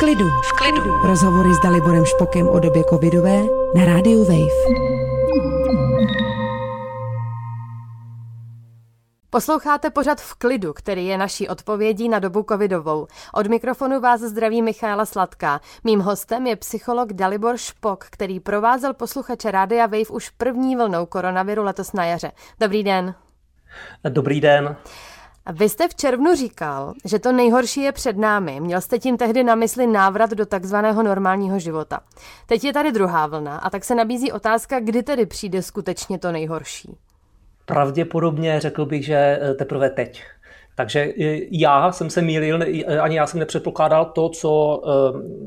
klidu. V klidu. Rozhovory s Daliborem Špokem o době covidové na rádiu Wave. Posloucháte pořad v klidu, který je naší odpovědí na dobu covidovou. Od mikrofonu vás zdraví Michála Sladká. Mým hostem je psycholog Dalibor Špok, který provázel posluchače Rádia Wave už první vlnou koronaviru letos na jaře. Dobrý den. Dobrý den. Vy jste v červnu říkal, že to nejhorší je před námi. Měl jste tím tehdy na mysli návrat do takzvaného normálního života. Teď je tady druhá vlna a tak se nabízí otázka, kdy tedy přijde skutečně to nejhorší. Pravděpodobně řekl bych, že eh, teprve teď. Takže eh, já jsem se mýlil, eh, ani já jsem nepředpokládal to, co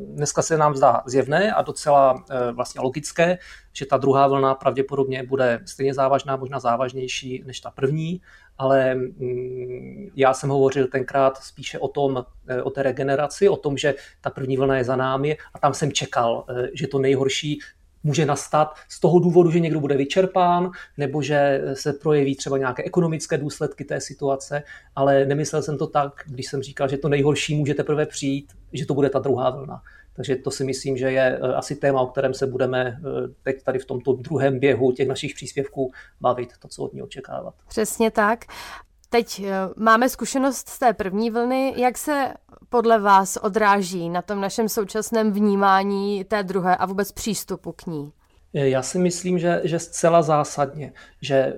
dneska se nám zdá zjevné a docela vlastně logické, že ta druhá vlna pravděpodobně bude stejně závažná, možná závažnější než ta první, ale mm, já jsem hovořil tenkrát spíše o tom, o té regeneraci, o tom, že ta první vlna je za námi a tam jsem čekal, že to nejhorší může nastat z toho důvodu, že někdo bude vyčerpán, nebo že se projeví třeba nějaké ekonomické důsledky té situace, ale nemyslel jsem to tak, když jsem říkal, že to nejhorší může teprve přijít, že to bude ta druhá vlna. Takže to si myslím, že je eh, asi téma, o kterém se budeme eh, teď tady v tomto druhém běhu těch našich příspěvků bavit, to, co od ní očekávat. Přesně tak. Teď eh, máme zkušenost z té první vlny. Jak se podle vás odráží na tom našem současném vnímání té druhé a vůbec přístupu k ní? Já si myslím, že, že zcela zásadně, že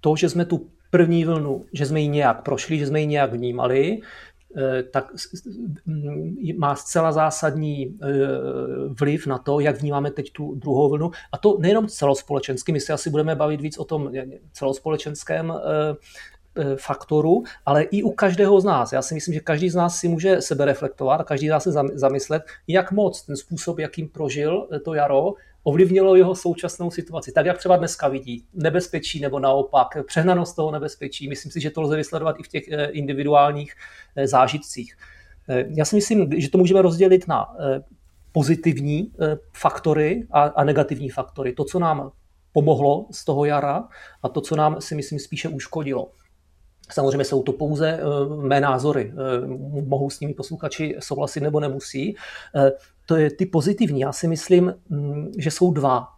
to, že jsme tu první vlnu, že jsme ji nějak prošli, že jsme ji nějak vnímali, tak má zcela zásadní vliv na to, jak vnímáme teď tu druhou vlnu. A to nejenom celospolečensky, my se asi budeme bavit víc o tom celospolečenském E, faktorů, ale i u každého z nás. Já si myslím, že každý z nás si může sebe reflektovat a každý z nás se zamyslet, jak moc ten způsob, jakým prožil to jaro, ovlivnilo jeho současnou situaci. Tak, jak třeba dneska vidí nebezpečí nebo naopak přehnanost toho nebezpečí. Myslím si, že to lze vysledovat i v těch e, individuálních e, zážitcích. Já si myslím, že to můžeme rozdělit na pozitivní faktory a negativní faktory. To, co nám pomohlo z toho jara a to, co nám si myslím spíše uškodilo. Samozřejmě jsou to pouze eh, mé názory. Eh, mohou s nimi posluchači souhlasit nebo nemusí. Eh, to je ty pozitivní. Já si myslím, mm, že jsou dva.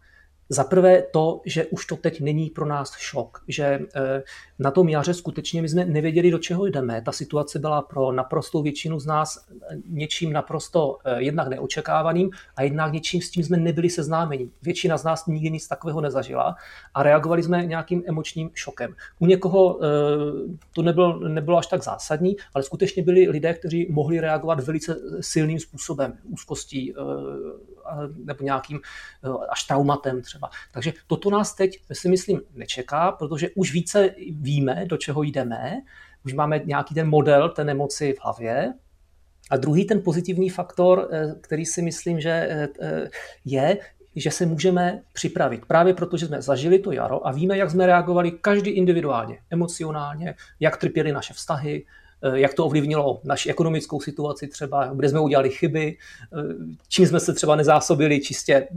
Za prvé to, že už to teď není pro nás šok, že eh, na tom jaře skutečně my jsme nevěděli, do čeho jdeme. Ta situace byla pro naprostou většinu z nás eh, něčím naprosto eh, jednak neočekávaným a jednak něčím, s tím jsme nebyli seznámeni. Většina z nás nikdy nic takového nezažila a reagovali jsme nějakým emočním šokem. U někoho to nebylo, nebylo až tak zásadní, ale skutečně byli lidé, kteří mohli reagovat velice silným způsobem, úzkostí nebo nějakým až traumatem třeba. Takže toto nás teď, si myslím, nečeká, protože už více víme, do čeho jdeme, už máme nějaký ten model té nemoci v hlavě, a druhý ten pozitivní faktor, eh, který si myslím, že eh, eh, je, že se můžeme připravit. Právě protože jsme zažili to jaro a víme, jak jsme reagovali každý individuálně, emocionálně, jak trpěli naše vztahy, Eh, jak to ovlivnilo naši ekonomickou situaci třeba, kde jsme udělali chyby, eh, čím jsme se třeba nezásobili čistě,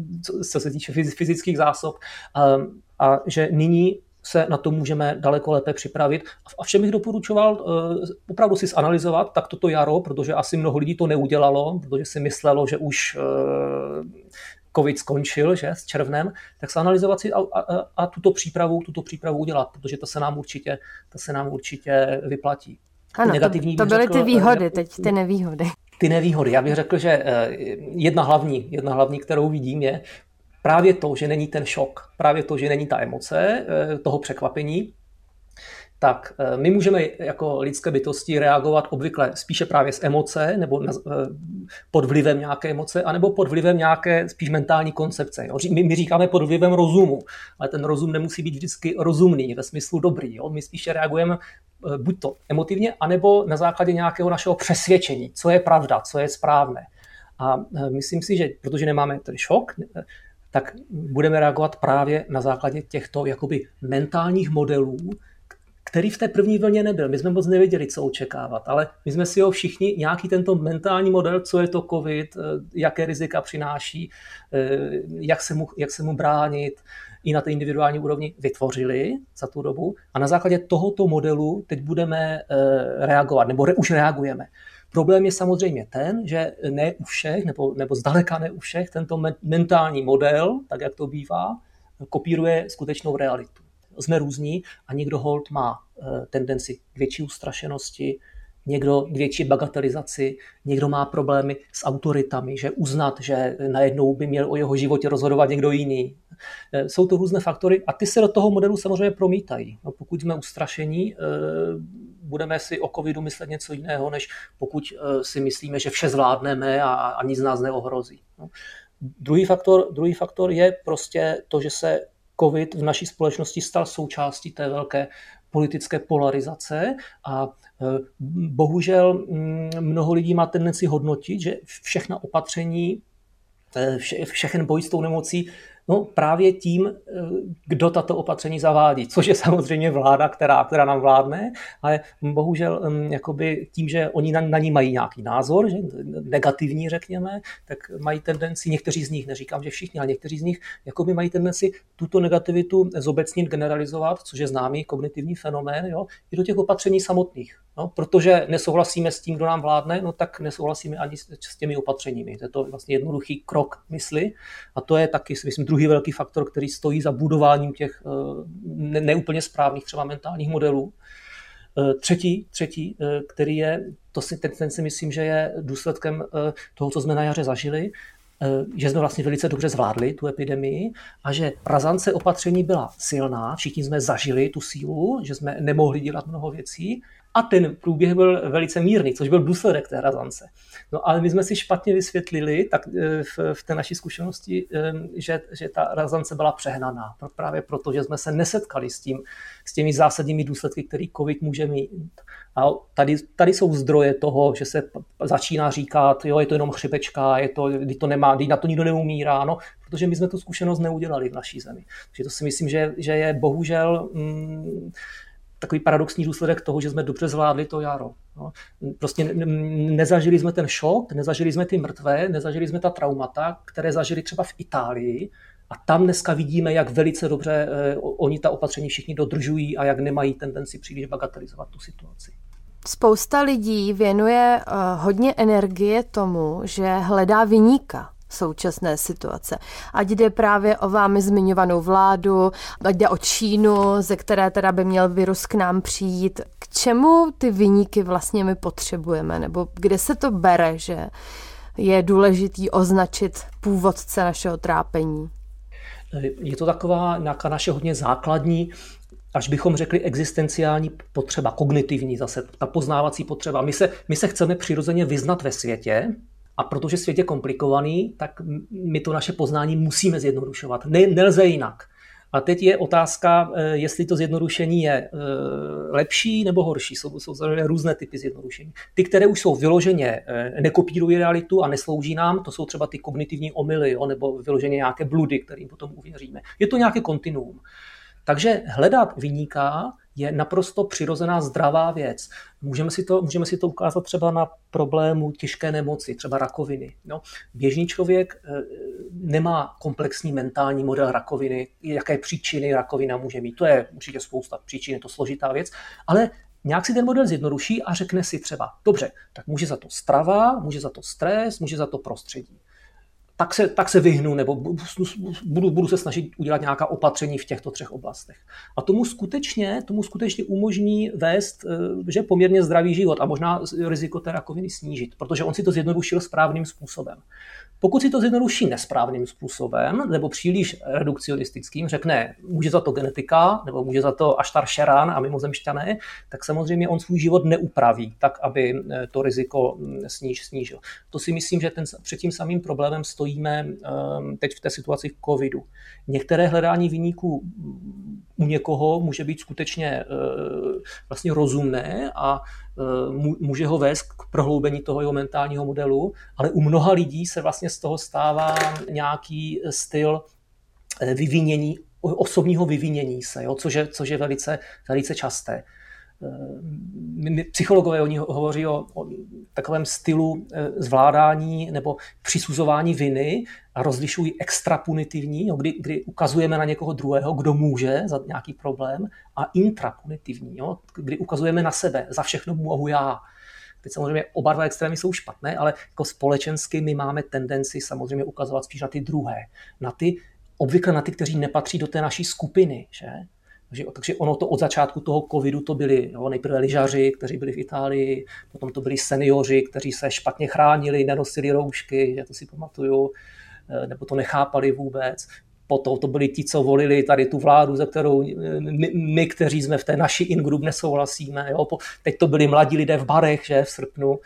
co se týče fyzických zásob a, a že nyní se na to můžeme daleko lépe připravit. A všem bych doporučoval uh, opravdu si zanalizovat tak toto jaro, protože asi mnoho lidí to neudělalo, protože si myslelo, že už uh, covid skončil, že, s červnem, tak se analyzovat si a, a, a tuto přípravu, tuto přípravu udělat, protože to se nám určitě, to se nám určitě vyplatí. Ano, negativní to, to byly řekl, ty výhody, teď ty nevýhody. Ty nevýhody. Já bych řekl, že eh, jedna hlavní, jedna hlavní, kterou vidím, je právě to, že není ten šok, právě to, že není ta emoce eh, toho překvapení, tak eh, my můžeme jako lidské bytosti reagovat obvykle spíše právě z emoce nebo na, pod vlivem nějaké emoce, anebo pod vlivem nějaké spíš mentální koncepce. Jo. My, my říkáme pod vlivem rozumu, ale ten rozum nemusí být vždycky rozumný, ve smyslu dobrý. Jo. My spíše reagujeme Eh, buď to emotivně, anebo na základě nějakého našeho přesvědčení, co je pravda, co je správné. A eh, myslím si, že protože nemáme ten šok, eh, tak budeme reagovat právě na základě těchto jakoby mentálních modelů, který v té první vlně nebyl. My jsme moc nevěděli, co očekávat, ale my jsme si ho všichni, nějaký tento mentální model, co je to COVID, jaké rizika přináší, jak se mu, jak se mu bránit, i na té individuální úrovni vytvořili za tu dobu a na základě tohoto modelu teď budeme eh, reagovat, nebo už reagujeme. Problém je samozřejmě ten, že ne u všech, nebo, nebo zdaleka ne u všech, tento mentální model, tak jak to bývá, kopíruje skutečnou realitu. Jsme různí a někdo hold má eh, tendenci k větší ustrašenosti, někdo k větší bagatelizaci, někdo má problémy s autoritami, že uznat, že najednou by měl o jeho životě rozhodovat někdo jiný. Eh, jsou to různé faktory a ty se do toho modelu samozřejmě promítají. No, pokud jsme ustrašení, eh, budeme si o covidu myslet něco jiného, než pokud si myslíme, že vše zvládneme a, a nic nás neohrozí. No. Druhý faktor, druhý faktor je prostě to, že se COVID v naší společnosti stal součástí té velké politické polarizace a e, bohužel mm, mnoho lidí má tendenci hodnotit, že všechna opatření, e, vše, všechen boj s tou nemocí No právě tím, eh, kdo tato opatření zavádí, což je samozřejmě vláda, která, která nám vládne, ale bohužel hm, jakoby tím, že oni na, na ní mají nějaký názor, že negativní řekněme, tak mají tendenci, někteří z nich, neříkám, že všichni, ale někteří z nich jakoby mají tendenci tuto negativitu zobecnit, generalizovat, což je známý kognitivní fenomén, jo, i do těch opatření samotných. No, protože nesouhlasíme s tím, kdo nám vládne, no tak nesouhlasíme ani s těmi opatřeními. To je to vlastně jednoduchý krok mysli a to je taky, myslím, druhý velký faktor, který stojí za budováním těch eh, neúplně správných třeba mentálních modelů. Eh, třetí, třetí, eh, který je, to si, ten, ten si myslím, že je důsledkem toho, co jsme na jaře zažili, že jsme vlastně velice dobře zvládli tu epidemii a že razance opatření byla silná, všichni jsme zažili tu sílu, že jsme nemohli dělat mnoho věcí a ten průběh byl velice mírný, což byl důsledek té razance. No ale my jsme si špatně vysvětlili tak eh, v, v té naší zkušenosti, eh, že, že ta razance byla přehnaná. Právě proto, že jsme se nesetkali s, tím, s těmi zásadními důsledky, který COVID může mít. A tady, tady jsou zdroje toho, že se začíná říkat, jo, je to jenom chřipečka, je to, kdy to nemá, kdy na to nikdo neumírá, no, protože my jsme tu zkušenost neudělali v naší zemi. Takže to si myslím, že, že je bohužel mm, takový paradoxní důsledek toho, že jsme dobře zvládli to jaro. No. Prostě nezažili jsme ten šok, nezažili jsme ty mrtvé, nezažili jsme ta traumata, které zažili třeba v Itálii, a tam dneska vidíme, jak velice dobře eh, oni ta opatření všichni dodržují a jak nemají tendenci příliš bagatelizovat tu situaci. Spousta lidí věnuje uh, hodně energie tomu, že hledá vyníka současné situace. Ať jde právě o vámi zmiňovanou vládu, ať jde o Čínu, ze které teda by měl virus k nám přijít. K čemu ty vyníky vlastně my potřebujeme? Nebo kde se to bere, že je důležitý označit původce našeho trápení? Je to taková nějaká naše hodně základní až bychom řekli existenciální potřeba, kognitivní zase, ta poznávací potřeba. My se, my se chceme přirozeně vyznat ve světě, a protože svět je komplikovaný, tak my to naše poznání musíme zjednodušovat. Ne, nelze jinak. A teď je otázka, eh, jestli to zjednodušení je eh, lepší nebo horší. Jsou, jsou různé typy zjednodušení. Ty, které už jsou vyloženě, eh, nekopírují realitu a neslouží nám, to jsou třeba ty kognitivní omily, jo, nebo vyloženě nějaké bludy, kterým potom uvěříme. Je to nějaké kontinuum. Takže hledat vyníká je naprosto přirozená zdravá věc. Můžeme si to, můžeme si to ukázat třeba na problému těžké nemoci, třeba rakoviny. No, běžný člověk eh, nemá komplexní mentální model rakoviny, jaké příčiny rakovina může mít. To je určitě spousta příčin, je to složitá věc, ale nějak si ten model zjednoduší a řekne si třeba, dobře, tak může za to strava, může za to stres, může za to prostředí tak se, tak se vyhnu nebo budu, budu se snažit udělat nějaká opatření v těchto třech oblastech. A tomu skutečně, tomu skutečně umožní vést eh, že poměrně zdravý život a možná riziko té rakoviny snížit, protože on si to zjednodušil správným způsobem. Pokud si to zjednoduší nesprávným způsobem nebo příliš redukcionistickým, řekne, může za to genetika nebo může za to Aštar Šeran a mimozemšťané, tak samozřejmě on svůj život neupraví tak, aby eh, to riziko hm, sníž, snížil. To si myslím, že ten, před tím samým problémem stojíme um, teď v té situaci v covidu. Některé hledání vyníků u někoho může být skutečně uh, vlastně rozumné a uh, může ho vést k prohloubení toho jeho mentálního modelu, ale u mnoha lidí se vlastně z toho stává nějaký styl eh, vyvinění, osobního vyvinění se, jo, což, je, což je velice, velice časté. Eh, psychologové oni hovoří o, o takovém stylu eh, zvládání nebo přisuzování viny a rozlišují extrapunitivní, jo, kdy, kdy ukazujeme na někoho druhého, kdo může za nějaký problém, a intrapunitivní, jo, kdy ukazujeme na sebe, za všechno mohu já. Teď samozřejmě oba dva extrémy jsou špatné, ale jako společensky my máme tendenci samozřejmě ukazovat spíš na ty druhé, na ty, obvykle na ty, kteří nepatří do té naší skupiny, že? Takže, takže ono to od začátku toho covidu to byli jo, nejprve lyžaři, kteří byli v Itálii, potom to byli seniori, kteří se špatně chránili, nenosili roušky, že to si pamatuju, eh, nebo to nechápali vůbec. Potom to byli ti, co volili tady tu vládu, za kterou my, my kteří jsme v té naší in-group nesouhlasíme. Jo. Teď to byli mladí lidé v barech, že v srpnu.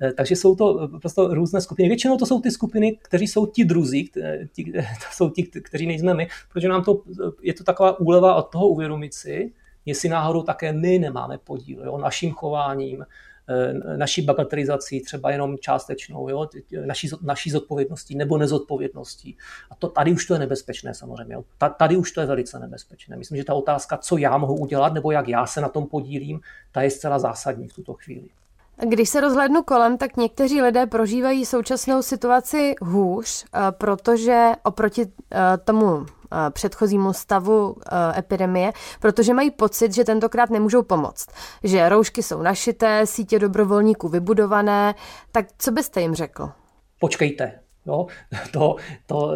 Eh, takže jsou to prostě různé skupiny. Většinou to jsou ty skupiny, kteří jsou ti druzí, ti, to jsou ti, kteří nejsme my, protože nám to, je to taková úleva od toho uvědomit si, jestli náhodou také my nemáme podíl jo, naším chováním, eh, naší bagatelizací, třeba jenom částečnou, jo, naší, naší zodpovědností nebo nezodpovědností. A to tady už to je nebezpečné samozřejmě. Tady už to je velice nebezpečné. Myslím, že ta otázka, co já mohu udělat nebo jak já se na tom podílím, ta je zcela zásadní v tuto chvíli. Když se rozhlednu kolem, tak někteří lidé prožívají současnou situaci hůř, eh, protože oproti eh, tomu eh, předchozímu stavu epidemie, protože mají pocit, že tentokrát nemůžou pomoct. Že roušky jsou našité, sítě dobrovolníků vybudované. Tak co byste jim řekl? Počkejte, No, to, to,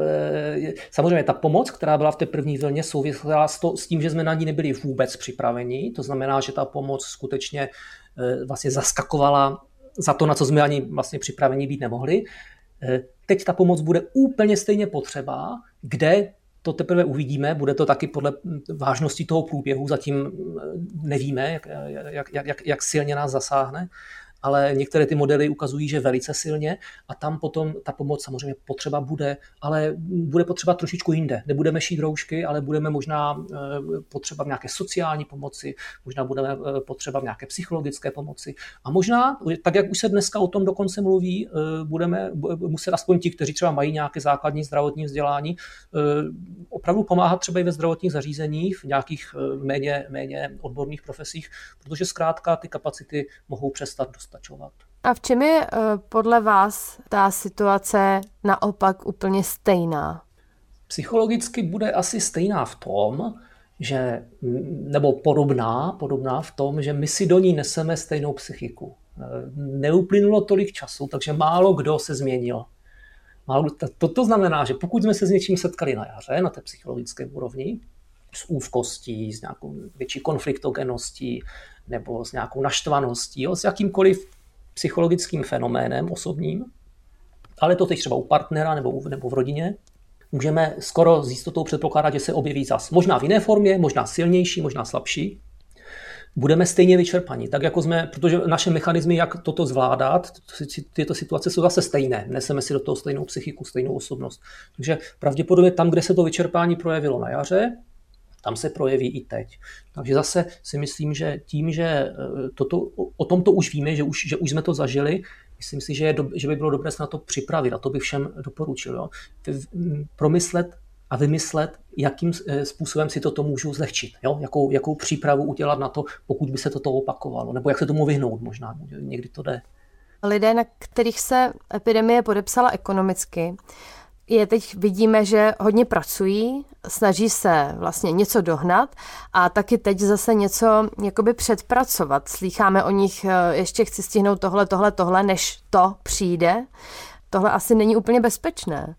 samozřejmě ta pomoc, která byla v té první vlně, souvisela s, to, s tím, že jsme na ní nebyli vůbec připraveni. To znamená, že ta pomoc skutečně Eh, vlastně zaskakovala za to, na co jsme ani vlastně připraveni být nemohli. Eh, teď ta pomoc bude úplně stejně potřeba, kde to teprve uvidíme, bude to taky podle vážnosti toho průběhu, zatím eh, nevíme, jak, jak, jak, jak silně nás zasáhne, ale některé ty modely ukazují, že velice silně a tam potom ta pomoc samozřejmě potřeba bude, ale bude potřeba trošičku jinde. Nebudeme šít roušky, ale budeme možná eh, potřeba v nějaké sociální pomoci, možná budeme eh, potřeba v nějaké psychologické pomoci a možná, tak jak už se dneska o tom dokonce mluví, eh, budeme muset aspoň ti, kteří třeba mají nějaké základní zdravotní vzdělání, opravdu pomáhat třeba i ve zdravotních zařízeních, v nějakých méně, méně odborných profesích, protože zkrátka ty kapacity mohou přestat dost postačovat. A v čem je eh, podle vás ta situace naopak úplně stejná? Psychologicky bude asi stejná v tom, že, nebo podobná, podobná v tom, že my si do ní neseme stejnou psychiku. Eh, neuplynulo tolik času, takže málo kdo se změnil. Málo, to, to znamená, že pokud jsme se s něčím setkali na jaře, na té psychologické úrovni, s úzkostí, s nějakou větší konfliktogeností, nebo s nějakou naštvaností, jo, s jakýmkoliv psychologickým fenoménem osobním, ale to teď třeba u partnera nebo, nebo v rodině, můžeme skoro s jistotou předpokládat, že se objeví zas. Možná v jiné formě, možná silnější, možná slabší. Budeme stejně vyčerpaní, tak jako jsme, protože naše mechanismy, jak toto zvládat, tyto situace jsou zase stejné. Neseme si do toho stejnou psychiku, stejnou osobnost. Takže pravděpodobně tam, kde se to vyčerpání projevilo na jaře, tam se projeví i teď. Takže zase si myslím, že tím, že eh, toto, o tom to už víme, že už, že už jsme to zažili, myslím si, že, je do, že by bylo dobré se na to připravit a to bych všem doporučil. Jo. Promyslet a vymyslet, jakým eh, způsobem si toto můžu zlehčit. Jo? Jakou, jakou přípravu udělat na to, pokud by se toto opakovalo, nebo jak se tomu vyhnout možná, někdy to jde. Lidé, na kterých se epidemie podepsala ekonomicky, je teď vidíme, že hodně pracují, snaží se vlastně něco dohnat a taky teď zase něco jakoby předpracovat. Slýcháme o nich, eh, ještě chci stihnout tohle, tohle, tohle, než to přijde. Tohle asi není úplně bezpečné.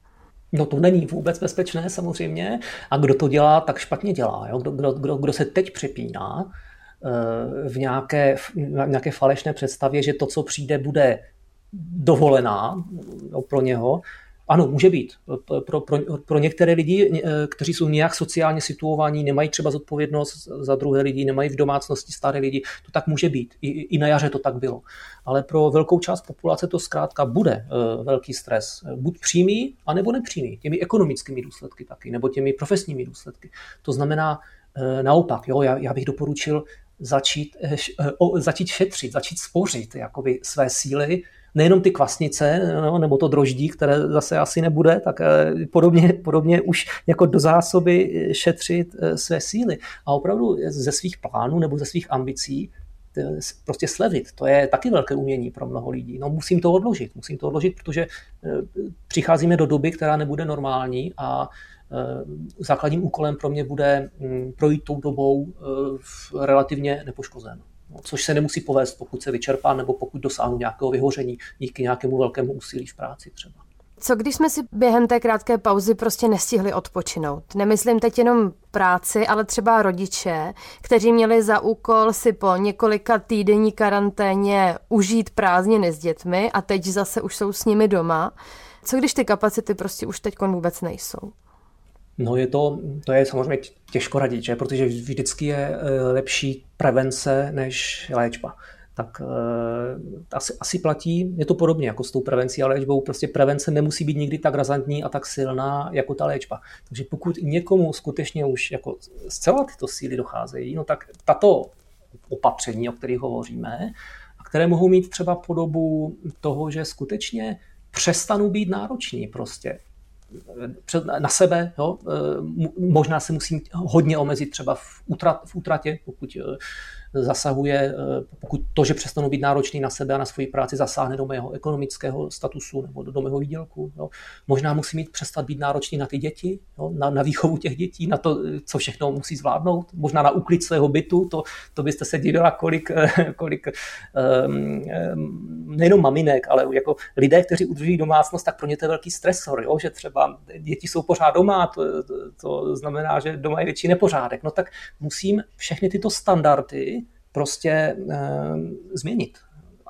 No to není vůbec bezpečné samozřejmě. A kdo to dělá, tak špatně dělá. Jo? Kdo, kdo, kdo, kdo se teď přepíná eh, v nějaké, v nějaké falešné představě, že to, co přijde, bude dovolená pro něho, ano, může být. Pro, pro, pro některé lidi, eh, kteří jsou nějak sociálně situovaní, nemají třeba zodpovědnost za druhé lidi, nemají v domácnosti staré lidi, to tak může být. I, i na jaře to tak bylo. Ale pro velkou část populace to zkrátka bude uh, velký stres. Buď přímý, anebo nepřímý. Těmi ekonomickými důsledky taky, nebo těmi profesními důsledky. To znamená uh, naopak, jo, já, já bych doporučil začít, začít šetřit, začít spořit jakoby své síly, nejenom ty kvasnice, no, nebo to droždí, které zase asi nebude, tak eh, podobně, podobně už jako do zásoby šetřit eh, své síly. A opravdu ze svých plánů nebo ze svých ambicí eh, prostě slevit. To je taky velké umění pro mnoho lidí. No musím to odložit, musím to odložit, protože přicházíme do doby, která nebude normální a základním úkolem pro mě bude mm, projít tou dobou relativně nepoškozen. Což se nemusí povést, pokud se vyčerpá nebo pokud dosáhnu nějakého vyhoření díky nějakému velkému úsilí v práci třeba. Co když jsme si během té krátké pauzy prostě nestihli odpočinout? Nemyslím teď jenom práci, ale třeba rodiče, kteří měli za úkol si po několika týdenní karanténě užít prázdniny s dětmi a teď zase už jsou s nimi doma. Co když ty kapacity prostě už teď vůbec nejsou? No je to, to je samozřejmě těžko radit, že? protože vždycky je eh, lepší prevence než léčba tak uh, asi, asi platí, je to podobně jako s tou prevencí a léčbou, prostě prevence nemusí být nikdy tak razantní a tak silná jako ta léčba. Takže pokud někomu skutečně už jako zcela tyto síly docházejí, no tak tato opatření, o kterých hovoříme, a které mohou mít třeba podobu toho, že skutečně přestanou být nároční prostě na sebe. Jo? Eh, možná se musím hodně omezit třeba v, utrat, v utratě, pokud eh, zasahuje, eh, pokud to, že přestanu být náročný na sebe a na svoji práci, zasáhne do mého ekonomického statusu nebo do, mého výdělku. Jo. Možná musí mít přestat být náročný na ty děti, jo, na, na výchovu těch dětí, na to, co všechno musí zvládnout, možná na úklid svého bytu, to, to byste se divila, kolik, eh, kolik um, nejenom maminek, ale jako lidé, kteří udržují domácnost, tak pro ně to je velký stresor, jo, že třeba děti jsou pořád doma, to, to, to znamená, že doma je větší nepořádek. No tak musím všechny tyto standardy prostě e, změnit.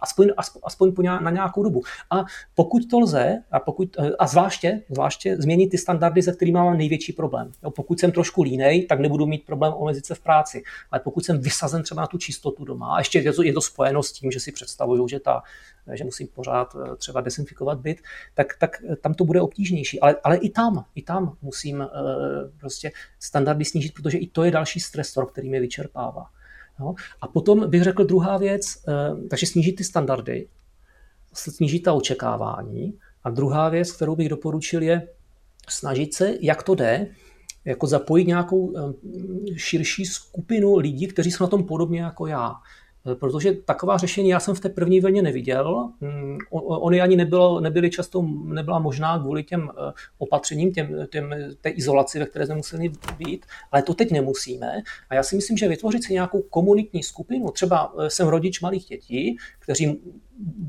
Aspoň, aspoň, aspoň po nějak, na nějakou dobu. A pokud to lze, a, pokud, eh, a zvláště, zvláště změnit ty standardy, se kterými mám největší problém. Jo, pokud jsem trošku línej, tak nebudu mít problém omezit se v práci. Ale pokud jsem vysazen třeba na tu čistotu doma, a ještě je to, je to spojeno s tím, že si představuju, že, ta, že musím pořád eh, třeba desinfikovat byt, tak, tak tam to bude obtížnější. Ale, ale i tam, i tam musím prostě standardy snížit, protože i to je další stresor, který mě vyčerpává. Jo? A potom bych řekl druhá věc, eh, takže snížit ty standardy, snížit ta očekávání. A druhá věc, kterou bych doporučil, je snažit se, jak to jde, jako zapojit nějakou eh, širší skupinu lidí, kteří jsou na tom podobně jako já. Protože taková řešení já jsem v té první vlně neviděl. Mm, Oni ani nebylo, nebyly často, nebyla možná kvůli těm eh, opatřením, těm, těm, té izolaci, ve které jsme museli být, ale to teď nemusíme. A já si myslím, že vytvořit si nějakou komunitní skupinu, třeba eh, jsem rodič malých dětí, kteří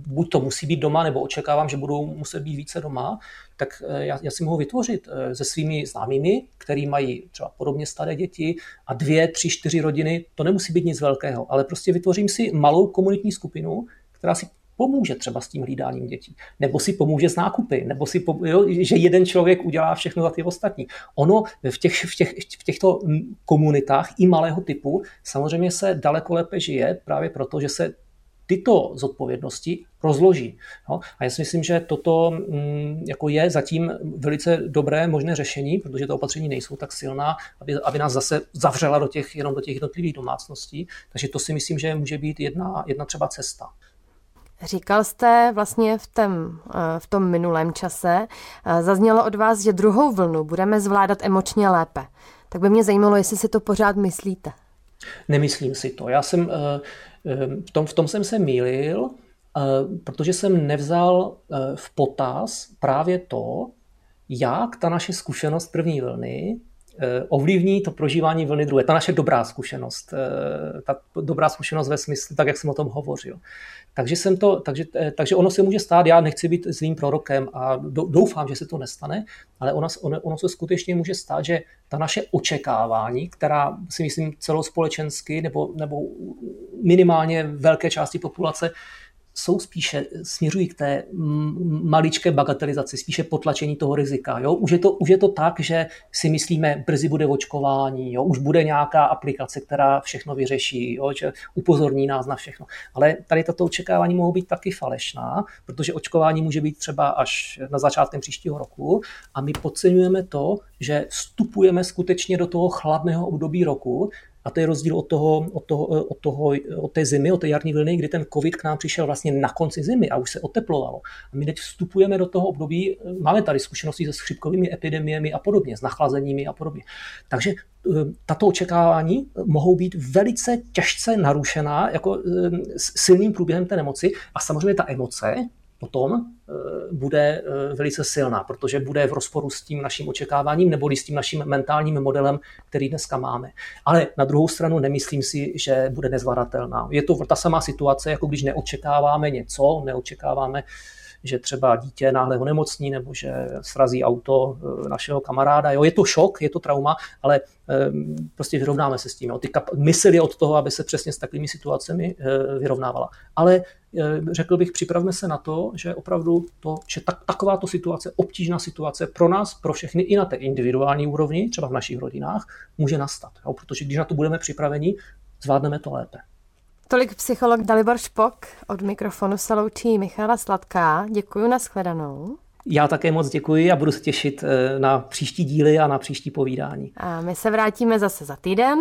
buď to musí být doma, nebo očekávám, že budou muset být více doma, tak eh, já, já si mohu vytvořit eh, se svými známými, který mají třeba podobně staré děti a dvě, tři, čtyři rodiny, to nemusí být nic velkého, ale prostě vytvořím si malou komunitní skupinu, která si pomůže třeba s tím hlídáním dětí, nebo si pomůže s nákupy, nebo si pomůže, jo, že jeden člověk udělá všechno za ty ostatní. Ono v, těch, v, těch, v těchto komunitách i malého typu samozřejmě se daleko lépe žije, právě proto, že se tyto zodpovědnosti rozloží. No, a já si myslím, že toto mm, jako je zatím velice dobré možné řešení, protože to opatření nejsou tak silná, aby, aby nás zase zavřela do těch, jenom do těch jednotlivých domácností. Takže to si myslím, že může být jedna, jedna třeba cesta. Říkal jste vlastně v tom, v tom minulém čase, zaznělo od vás, že druhou vlnu budeme zvládat emočně lépe. Tak by mě zajímalo, jestli si to pořád myslíte. Nemyslím si to. Já jsem eh, eh, v tom, v tom jsem se mýlil, eh, protože jsem nevzal v potaz právě to, jak ta naše zkušenost první vlny ovlivní to prožívání vlny druhé. Ta naše dobrá zkušenost, ta dobrá zkušenost ve smyslu, tak jak jsem o tom hovořil. Takže, jsem to, takže, takže ono se může stát, já nechci být zlým prorokem a doufám, že se to nestane, ale ono, ono, ono se skutečně může stát, že ta naše očekávání, která si myslím celospolečensky nebo, nebo minimálně velké části populace jsou spíše, směřují k té maličké bagatelizaci, spíše potlačení toho rizika. Jo? Už, je to, už je to tak, že si myslíme, brzy bude očkování, jo? už bude nějaká aplikace, která všechno vyřeší, jo? že upozorní nás na všechno. Ale tady tato očekávání mohou být taky falešná, protože očkování může být třeba až na začátkem příštího roku a my podceňujeme to, že vstupujeme skutečně do toho chladného období roku, a to je rozdíl od, toho, od, toho, od, toho, od té zimy, od té jarní vlny, kdy ten covid k nám přišel vlastně na konci zimy a už se oteplovalo. A my teď vstupujeme do toho období, máme tady zkušenosti se schřipkovými epidemiemi a podobně, s nachlazeními a podobně. Takže eh, tato očekávání mohou být velice těžce narušená jako eh, silným průběhem té nemoci a samozřejmě ta emoce, potom eh, bude eh, velice silná, protože bude v rozporu s tím naším očekáváním nebo s tím naším mentálním modelem, který dneska máme. Ale na druhou stranu nemyslím si, že bude nezvladatelná. Je to ta samá situace, jako když neočekáváme něco, neočekáváme že třeba dítě náhle onemocní nebo že srazí auto eh, našeho kamaráda. Jo, je to šok, je to trauma, ale prostě vyrovnáme se s tím. Jo. Ty kap- mysl je od toho, aby se přesně s takovými situacemi vyrovnávala. Ale řekl bych, připravme se na to, že opravdu to, že tak, takováto situace, obtížná situace pro nás, pro všechny i na té individuální úrovni, třeba v našich rodinách, může nastat. Jo? Protože když na to budeme připraveni, zvládneme to lépe. Tolik psycholog Dalibor Špok od mikrofonu se loučí Michala Sladká. Děkuji, nashledanou. Já také moc děkuji a budu se těšit eh, na příští díly a na příští povídání. A my se vrátíme zase za týden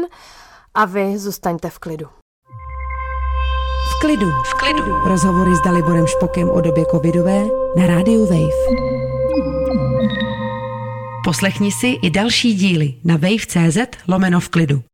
a vy zůstaňte v klidu klidu. V klidu. Rozhovory s Daliborem Špokem o době covidové na rádiu Wave. Poslechni si i další díly na wave.cz lomeno v klidu.